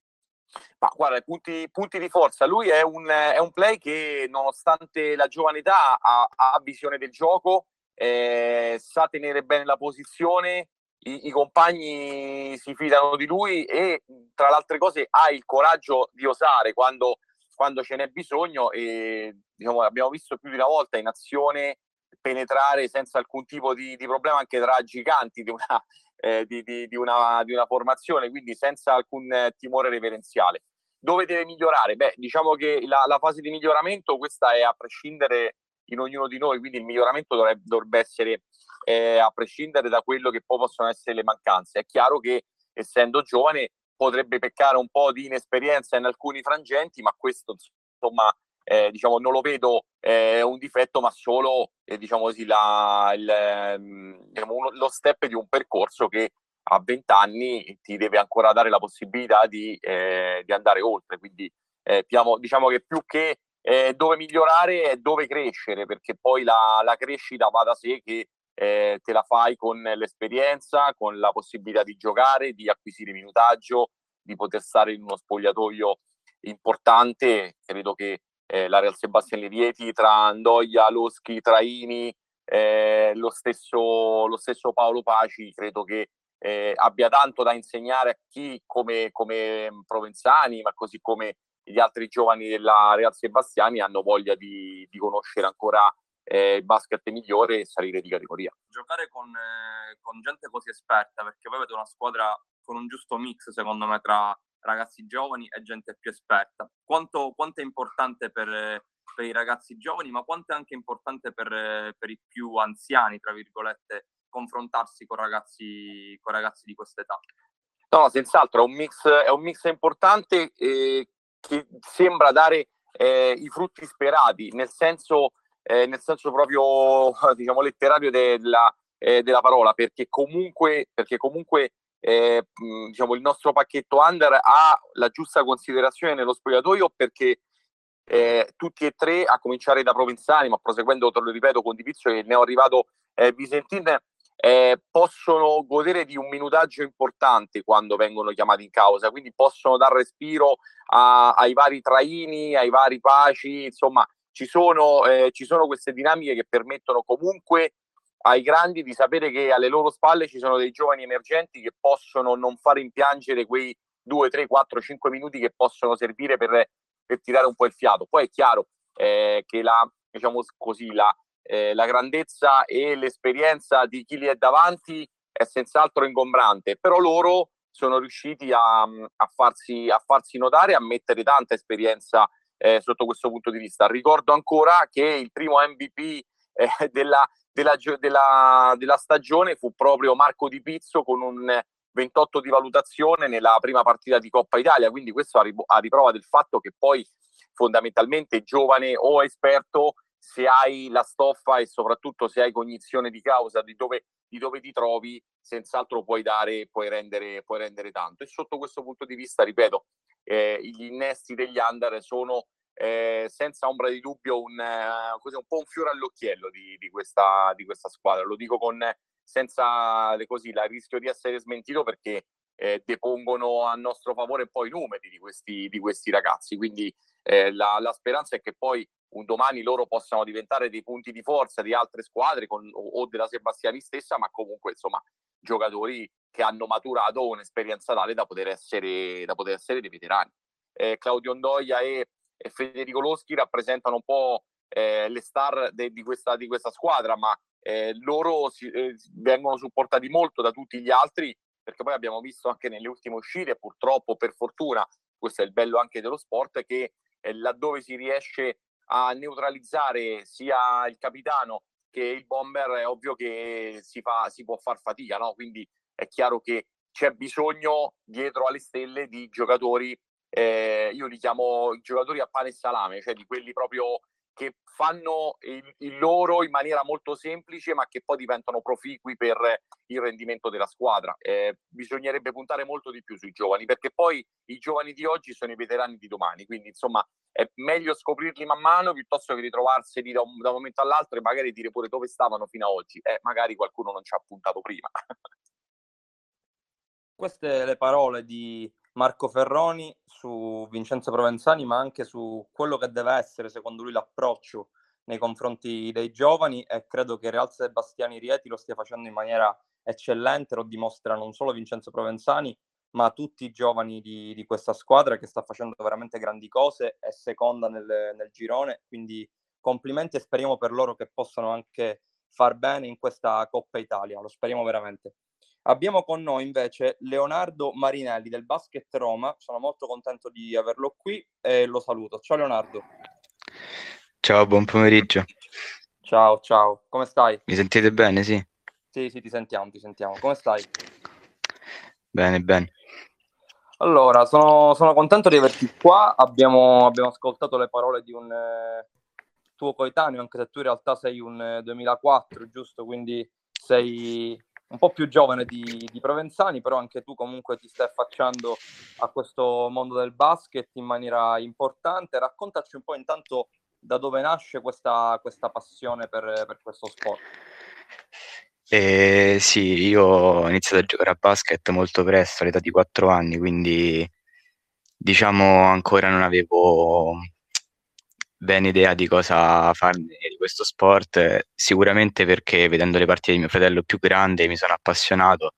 Ma guarda, punti, punti di forza. Lui è un, è un, play che, nonostante la giovane età, ha, ha visione del gioco, eh, sa tenere bene la posizione, i, i, compagni si fidano di lui e, tra le altre cose, ha il coraggio di osare quando quando ce n'è bisogno e diciamo, abbiamo visto più di una volta in azione penetrare senza alcun tipo di, di problema anche tra giganti di una, eh, di, di, di, una, di una formazione, quindi senza alcun eh, timore reverenziale. Dove deve migliorare? Beh, diciamo che la, la, fase di miglioramento, questa è a prescindere in ognuno di noi, quindi il miglioramento dovrebbe, dovrebbe essere eh, a prescindere da quello che poi possono essere le mancanze. È chiaro che essendo giovane potrebbe peccare un po' di inesperienza in alcuni frangenti, ma questo insomma eh, diciamo, non lo vedo eh, un difetto, ma solo eh, diciamo così, la, il, ehm, diciamo, lo step di un percorso che a 20 anni ti deve ancora dare la possibilità di, eh, di andare oltre. Quindi eh, diciamo, che più che eh, dove migliorare e dove crescere, perché poi la, la crescita va da sé che eh, te la fai con l'esperienza, con la possibilità di giocare, di acquisire minutaggio, di poter stare in uno spogliatoio importante. Credo che eh, la Real Sebastian Rieti tra Andoia, Loschi, Traini, eh, lo, stesso, lo stesso Paolo Paci, credo che eh, abbia tanto da insegnare a chi come, come Provenzani, ma così come gli altri giovani della Real Sebastiani hanno voglia di, di conoscere ancora eh, il basket migliore e salire di categoria. Giocare con, eh, con, gente così esperta, perché voi avete una squadra con un giusto mix, secondo me, tra ragazzi giovani e gente più esperta. Quanto, quanto è importante per, per, i ragazzi giovani, ma quanto è anche importante per, per i più anziani, tra virgolette, confrontarsi con ragazzi, con ragazzi di questa età? No, senz'altro è un mix, è un mix importante eh, che sembra dare eh, i frutti sperati, nel senso, eh, nel senso proprio diciamo, letterario della, eh, della parola, perché comunque, perché comunque eh, diciamo, il nostro pacchetto under ha la giusta considerazione nello spogliatoio perché eh, tutti e tre, a cominciare da Provenzani, ma proseguendo, te lo ripeto, con Divizio che ne ho arrivato eh, Visentin, eh, possono godere di un minutaggio importante quando vengono chiamati in causa, quindi possono dar respiro a, ai vari traini, ai vari paci, insomma ci sono, eh, ci sono queste dinamiche che permettono comunque ai grandi di sapere che alle loro spalle ci sono dei giovani emergenti che possono non far impiangere quei 2, 3, 4, 5 minuti che possono servire per, per tirare un po' il fiato. Poi è chiaro eh, che la, diciamo così, la, eh, la grandezza e l'esperienza di chi li è davanti è senz'altro ingombrante, però loro sono riusciti a, a, farsi, a farsi, notare, a mettere tanta esperienza eh, sotto questo punto di vista. Ricordo ancora che il primo MVP eh, della, della, della, della, stagione fu proprio Marco Di Pizzo con un 28 di valutazione nella prima partita di Coppa Italia, quindi questo a, riprova del fatto che poi fondamentalmente giovane o esperto se hai la stoffa e soprattutto se hai cognizione di causa di dove, di dove ti trovi, senz'altro puoi dare, puoi rendere, puoi rendere tanto. E sotto questo punto di vista, ripeto, eh, gli innesti degli under sono eh, senza ombra di dubbio un, eh, così, un po' un fiore all'occhiello di, di, questa, di questa squadra. Lo dico con senza così, il rischio di essere smentito perché eh, depongono a nostro favore poi i numeri di questi, di questi ragazzi. Quindi eh, la, la, speranza è che poi un domani loro possano diventare dei punti di forza di altre squadre con, o, o, della Sebastiani stessa, ma comunque insomma giocatori che hanno maturato un'esperienza tale da poter essere, da poter essere dei veterani. Eh, Claudio Ondoia e, e, Federico Loschi rappresentano un po' eh, le star de, di, questa, di, questa, squadra, ma eh, loro si, eh, vengono supportati molto da tutti gli altri perché poi abbiamo visto anche nelle ultime uscite, purtroppo per fortuna, questo è il bello anche dello sport, che eh, laddove si riesce a neutralizzare sia il capitano che il bomber, è ovvio che si, fa, si può far fatica, no? quindi è chiaro che c'è bisogno dietro alle stelle di giocatori, eh, io li chiamo giocatori a pane e salame, cioè di quelli proprio che fanno il, il, loro in maniera molto semplice, ma che poi diventano proficui per il rendimento della squadra. Eh, bisognerebbe puntare molto di più sui giovani, perché poi i giovani di oggi sono i veterani di domani, quindi insomma è meglio scoprirli man mano piuttosto che ritrovarseli da un, da un momento all'altro e magari dire pure dove stavano fino ad oggi. Eh, magari qualcuno non ci ha puntato prima. Queste le parole di Marco Ferroni su Vincenzo Provenzani, ma anche su quello che deve essere, secondo lui, l'approccio nei confronti dei giovani e credo che Real Sebastiani Rieti lo stia facendo in maniera eccellente, lo dimostra non solo Vincenzo Provenzani, ma tutti i giovani di, di questa squadra che sta facendo veramente grandi cose, è seconda nel, nel girone, quindi complimenti e speriamo per loro che possano anche far bene in questa Coppa Italia, lo speriamo veramente. Abbiamo con noi invece Leonardo Marinelli del Basket Roma, sono molto contento di averlo qui e lo saluto. Ciao Leonardo. Ciao, buon pomeriggio. Ciao, ciao, come stai? Mi sentite bene, sì? Sì, sì, ti sentiamo, ti sentiamo. Come stai? Bene, bene. Allora, sono, sono contento di averti qua. Abbiamo, abbiamo, ascoltato le parole di un eh, tuo coetaneo, anche se tu in realtà sei un eh, 2004, giusto? Quindi sei un po' più giovane di, di, Provenzani, però anche tu comunque ti stai affacciando a questo mondo del basket in maniera importante. Raccontaci un po' intanto da dove nasce questa, questa passione per, per, questo sport. Eh, sì, io ho iniziato a giocare a basket molto presto, all'età di 4 anni, quindi diciamo ancora non avevo bene idea di cosa farne di questo sport, sicuramente perché vedendo le partite di mio fratello più grande mi sono appassionato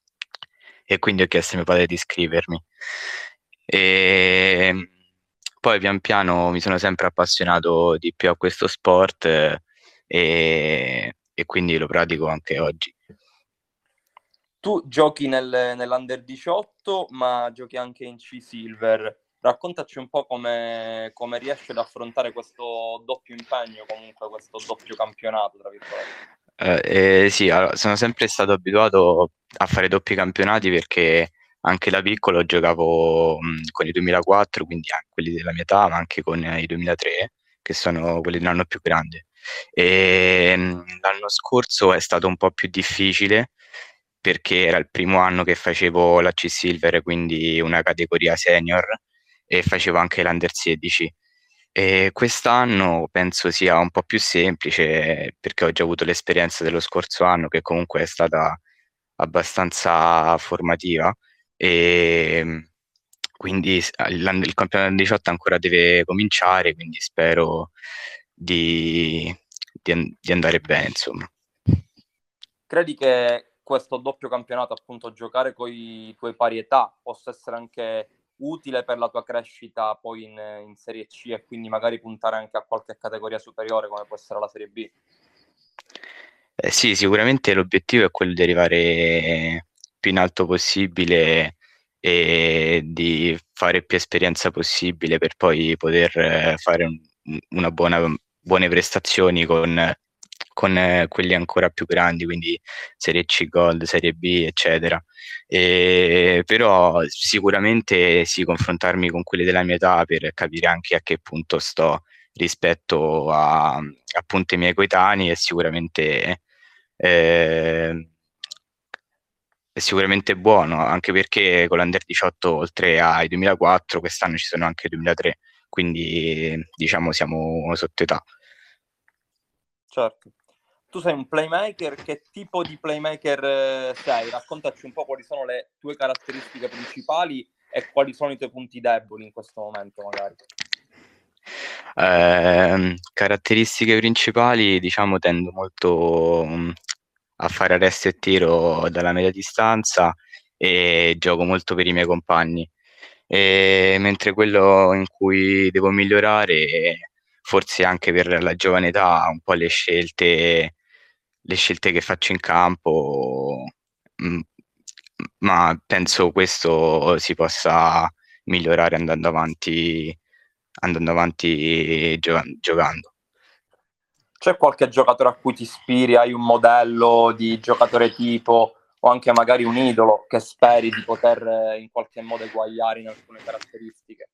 e quindi ho chiesto a mio padre di iscrivermi. E poi pian piano mi sono sempre appassionato di più a questo sport e, e quindi lo pratico anche oggi. Tu giochi nel, nell'Under 18, ma giochi anche in C-Silver raccontaci un po' come, come riesci ad affrontare questo doppio impegno, comunque questo doppio campionato, tra virgolette. Eh, eh, sì, allora, sono sempre stato abituato a fare doppi campionati perché anche da piccolo giocavo mh, con i 2004, quindi anche quelli della mia età, ma anche con i 2003, che sono quelli dell'anno più grande. E, mh, l'anno scorso è stato un po' più difficile perché era il primo anno che facevo la C-Silver, quindi una categoria senior, e facevo anche l'Under 16. E quest'anno penso sia un po' più semplice perché ho già avuto l'esperienza dello scorso anno che comunque è stata abbastanza formativa e quindi il campionato 18 ancora deve cominciare, quindi spero di, di, di andare bene, insomma. Credi che questo doppio campionato, appunto, giocare con i tuoi pari età, possa essere anche utile per la tua crescita poi in, in, Serie C e quindi magari puntare anche a qualche categoria superiore come può essere la Serie B? Eh sì, sicuramente l'obiettivo è quello di arrivare più in alto possibile e di fare più esperienza possibile per poi poter fare un, una buona, buone prestazioni con con eh, quelli ancora più grandi, quindi Serie C Gold, Serie B, eccetera. E, però sicuramente sì, confrontarmi con quelli della mia età per capire anche a che punto sto rispetto a, appunto ai miei coetanei è sicuramente, eh, è sicuramente buono, anche perché con l'Under 18 oltre ai 2004 quest'anno ci sono anche i 2003, quindi diciamo siamo sotto età. Certo tu sei un playmaker, che tipo di playmaker eh, sei? Raccontaci un po' quali sono le tue caratteristiche principali e quali sono i tuoi punti deboli in questo momento, magari. Eh, caratteristiche principali, diciamo, tendo molto um, a fare arresto e tiro dalla media distanza e gioco molto per i miei compagni. E, mentre quello in cui devo migliorare, forse anche per la giovane età, un po' le scelte le scelte che faccio in campo, mh, mm, ma penso questo si possa migliorare andando avanti, andando avanti giocando. C'è qualche giocatore a cui ti ispiri? Hai un modello di giocatore tipo o anche magari un idolo che speri di poter in qualche modo eguagliare in alcune caratteristiche?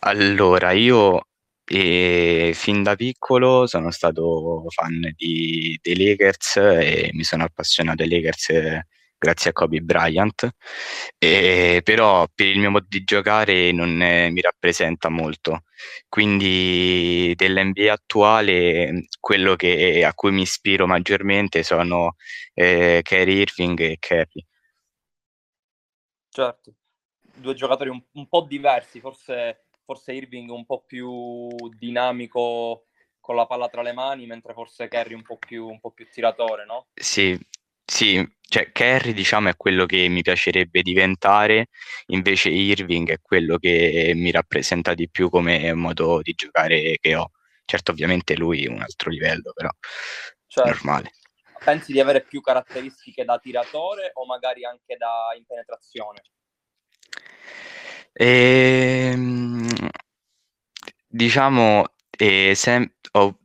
Allora, io e fin da piccolo sono stato fan di, dei Lakers e mi sono appassionato ai Lakers grazie a Kobe Bryant, e, però per il mio modo di giocare non è, mi rappresenta molto. Quindi dell'NBA attuale, quello che, a cui mi ispiro maggiormente sono eh, Kyrie Irving e Curry. Certo, due giocatori un, un po' diversi, forse forse Irving un po' più dinamico con la palla tra le mani, mentre forse Kerry un po' più, un po più tiratore, no? Sì, sì, cioè Kerry diciamo è quello che mi piacerebbe diventare, invece Irving è quello che mi rappresenta di più come modo di giocare che ho. Certo, ovviamente lui è un altro livello, però certo. normale. Pensi di avere più caratteristiche da tiratore o magari anche da in penetrazione? Ehm, diciamo, eh, sem- ho,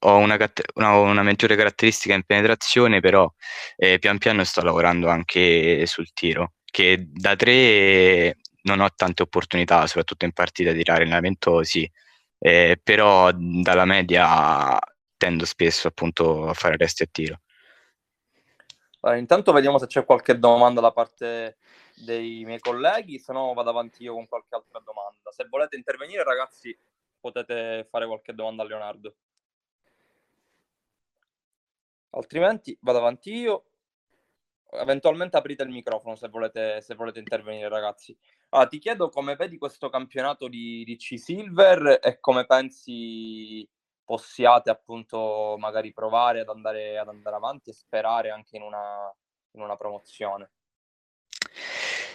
ho una, una, una maggiore caratteristica in penetrazione, però eh, pian piano sto lavorando anche sul tiro, che da tre non ho tante opportunità, soprattutto in partita di tirare in allenamento sì, eh, però dalla media tendo spesso appunto a fare resti e tiro. Allora, intanto vediamo se c'è qualche domanda da parte dei miei colleghi, se no vado avanti io con qualche altra domanda. Se volete intervenire, ragazzi, potete fare qualche domanda a Leonardo. Altrimenti vado avanti io. Eventualmente aprite il microfono se volete, se volete intervenire, ragazzi. Allora, ti chiedo come vedi questo campionato di, di C-Silver e come pensi possiate appunto magari provare ad andare, ad andare avanti e sperare anche in una, in una promozione.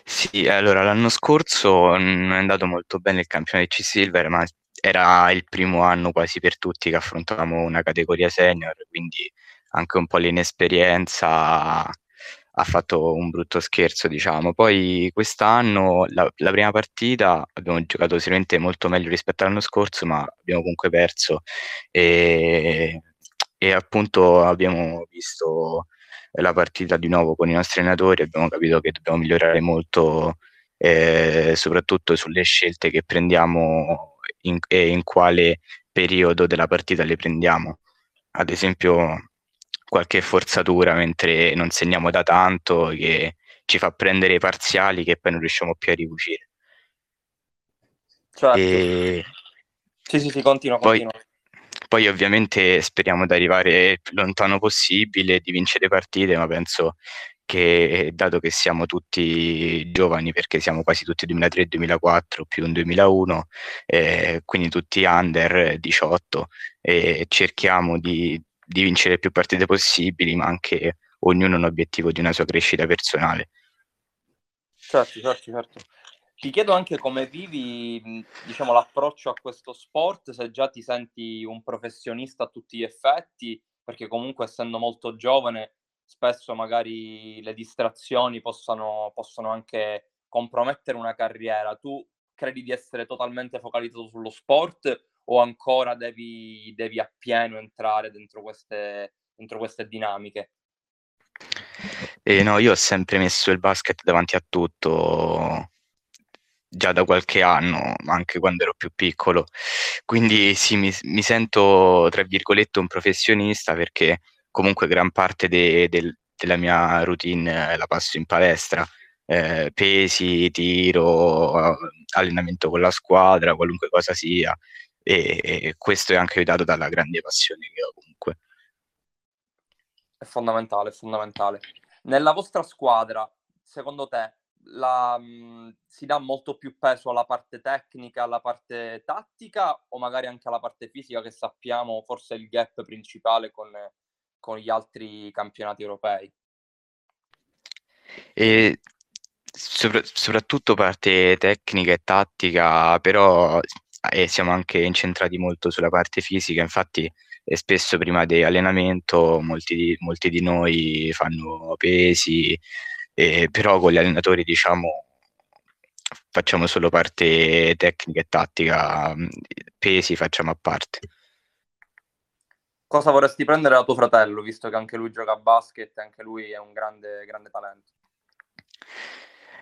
Sì, allora l'anno scorso non è andato molto bene il campionato di C-Silver, ma era il primo anno quasi per tutti che affrontavamo una categoria senior, quindi anche un po' l'inesperienza ha fatto un brutto scherzo, diciamo. Poi quest'anno, la, la, prima partita, abbiamo giocato sicuramente molto meglio rispetto all'anno scorso, ma abbiamo comunque perso e, e appunto abbiamo visto la partita di nuovo con i nostri allenatori, abbiamo capito che dobbiamo migliorare molto, eh, soprattutto sulle scelte che prendiamo in, e in quale periodo della partita le prendiamo. Ad esempio, qualche forzatura mentre non segniamo da tanto che ci fa prendere i parziali che poi non riusciamo più a ricucire. Certo. E... Sì, sì, sì, continua, poi, continua. Poi ovviamente speriamo di arrivare più lontano possibile, di vincere partite, ma penso che dato che siamo tutti giovani, perché siamo quasi tutti 2003-2004 più un 2001, eh, quindi tutti under 18, e cerchiamo di, di vincere più partite possibili, ma anche ognuno un obiettivo di una sua crescita personale. Certo, certo, certo. Ti chiedo anche come vivi diciamo, l'approccio a questo sport, se già ti senti un professionista a tutti gli effetti, perché comunque essendo molto giovane spesso magari le distrazioni possano, possono anche compromettere una carriera. Tu credi di essere totalmente focalizzato sullo sport o ancora devi, devi appieno entrare dentro queste, dentro queste dinamiche? Eh, no, io ho sempre messo il basket davanti a tutto, già da qualche anno, anche quando ero più piccolo. Quindi sì, mi, mi sento, tra virgolette, un professionista perché comunque gran parte de, de, della mia routine la passo in palestra. Eh, pesi, tiro, allenamento con la squadra, qualunque cosa sia e, e questo è anche aiutato dalla grande passione che ho comunque. È fondamentale, è fondamentale. Nella vostra squadra, secondo te, la, mh, si dà molto più peso alla parte tecnica, alla parte tattica o magari anche alla parte fisica che sappiamo forse è il gap principale con, con gli altri campionati europei? E sopra- soprattutto parte tecnica e tattica, però e siamo anche incentrati molto sulla parte fisica, infatti e spesso prima di allenamento molti di, molti di noi fanno pesi, eh, però con gli allenatori diciamo facciamo solo parte tecnica e tattica, pesi facciamo a parte. Cosa vorresti prendere da tuo fratello, visto che anche lui gioca a basket e anche lui è un grande, grande talento?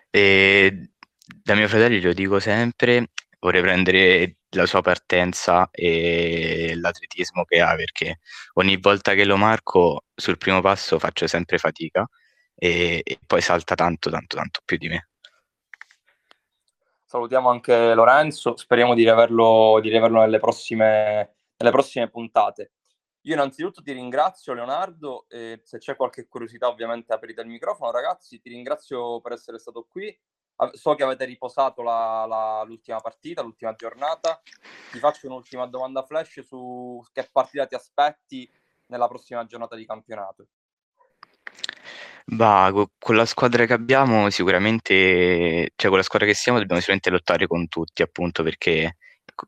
E da mio fratello glielo dico sempre, vorrei prendere la sua partenza e l'atletismo che ha perché ogni volta che lo marco sul primo passo faccio sempre fatica e, e poi salta tanto tanto tanto più di me. Salutiamo anche Lorenzo, speriamo di riaverlo, di riaverlo nelle, prossime, nelle prossime puntate. Io innanzitutto ti ringrazio Leonardo, e se c'è qualche curiosità ovviamente aprite il microfono ragazzi, ti ringrazio per essere stato qui, So che avete riposato la, la, l'ultima partita, l'ultima giornata. Ti faccio un'ultima domanda flash su che partita ti aspetti nella prossima giornata di campionato. Bah, con la squadra che abbiamo sicuramente, cioè con la squadra che siamo dobbiamo sicuramente lottare con tutti, appunto perché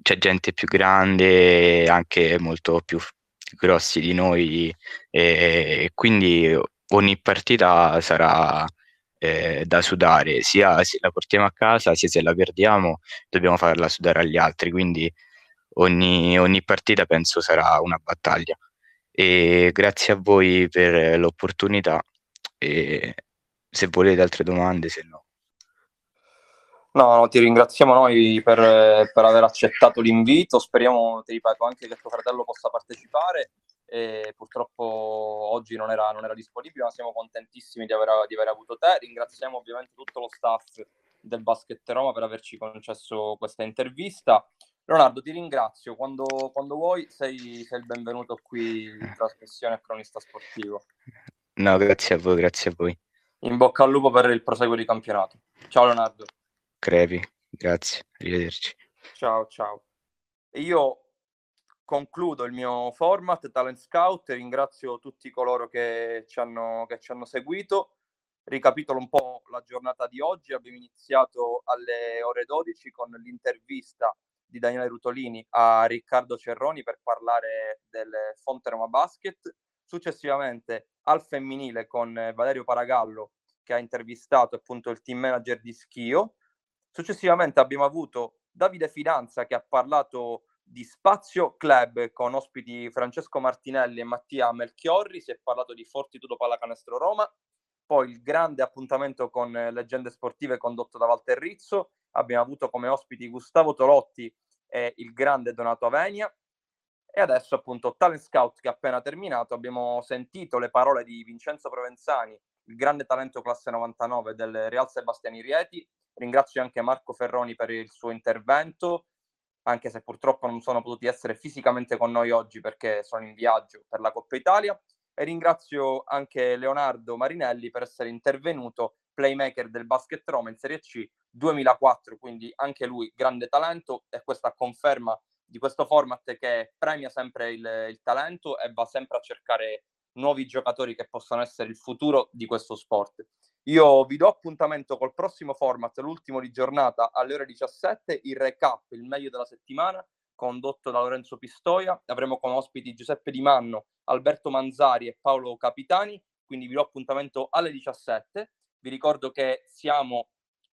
c'è gente più grande, anche molto più grossi di noi e quindi ogni partita sarà eh, da sudare, sia se la portiamo a casa, sia se la perdiamo, dobbiamo farla sudare agli altri, quindi ogni, ogni partita penso sarà una battaglia. E grazie a voi per l'opportunità e se volete altre domande, se no. No, no, ti ringraziamo noi per, per aver accettato l'invito. Speriamo, ti ripeto, anche che tuo fratello possa partecipare e purtroppo oggi non era, non era, disponibile, ma siamo contentissimi di aver, di aver, avuto te. Ringraziamo ovviamente tutto lo staff del Basket Roma per averci concesso questa intervista. Leonardo, ti ringrazio. Quando, quando vuoi sei, sei, il benvenuto qui in trasmissione Cronista Sportivo. No, grazie a voi, grazie a voi. In bocca al lupo per il proseguo di campionato. Ciao Leonardo. Crepi, grazie, arrivederci. Ciao, ciao. io concludo il mio format Talent Scout, ringrazio tutti coloro che ci hanno, che ci hanno seguito. Ricapitolo un po' la giornata di oggi, abbiamo iniziato alle ore 12 con l'intervista di Daniele Rutolini a Riccardo Cerroni per parlare del Fonte Roma Basket. Successivamente al femminile con Valerio Paragallo che ha intervistato appunto il team manager di Schio. Successivamente abbiamo avuto Davide Fidanza che ha parlato di Spazio Club con ospiti Francesco Martinelli e Mattia Melchiorri, si è parlato di Fortitudo Pallacanestro Roma, poi il grande appuntamento con leggende sportive condotto da Walter Rizzo, abbiamo avuto come ospiti Gustavo Tolotti e il grande Donato Avenia. E adesso appunto Talent Scout che è appena terminato, abbiamo sentito le parole di Vincenzo Provenzani, il grande talento classe 99 del Real Sebastiani Rieti, ringrazio anche Marco Ferroni per il suo intervento, anche se purtroppo non sono potuti essere fisicamente con noi oggi perché sono in viaggio per la Coppa Italia. E ringrazio anche Leonardo Marinelli per essere intervenuto, playmaker del Basket Roma in Serie C 2004, quindi anche lui grande talento e questa conferma di questo format che premia sempre il, il talento e va sempre a cercare nuovi giocatori che possano essere il futuro di questo sport. Io vi do appuntamento col prossimo format, l'ultimo di giornata alle ore 17, il recap, il meglio della settimana, condotto da Lorenzo Pistoia. Avremo come ospiti Giuseppe Di Manno, Alberto Manzari e Paolo Capitani, quindi vi do appuntamento alle 17. Vi ricordo che siamo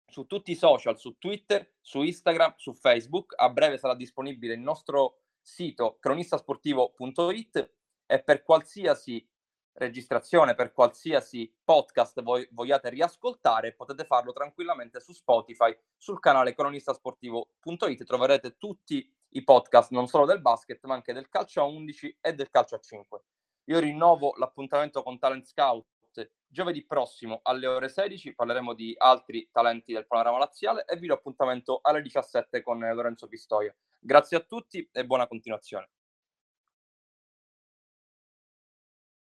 su tutti i social, su Twitter, su Instagram, su Facebook. A breve sarà disponibile il nostro sito cronistasportivo.it e per qualsiasi registrazione per qualsiasi podcast voi vogliate riascoltare, potete farlo tranquillamente su Spotify, sul canale cronistasportivo.it troverete tutti i podcast non solo del basket, ma anche del calcio a 11 e del calcio a 5. Io rinnovo l'appuntamento con Talent Scout giovedì prossimo alle ore 16, parleremo di altri talenti del panorama laziale e vi do appuntamento alle 17 con Lorenzo Pistoia. Grazie a tutti e buona continuazione.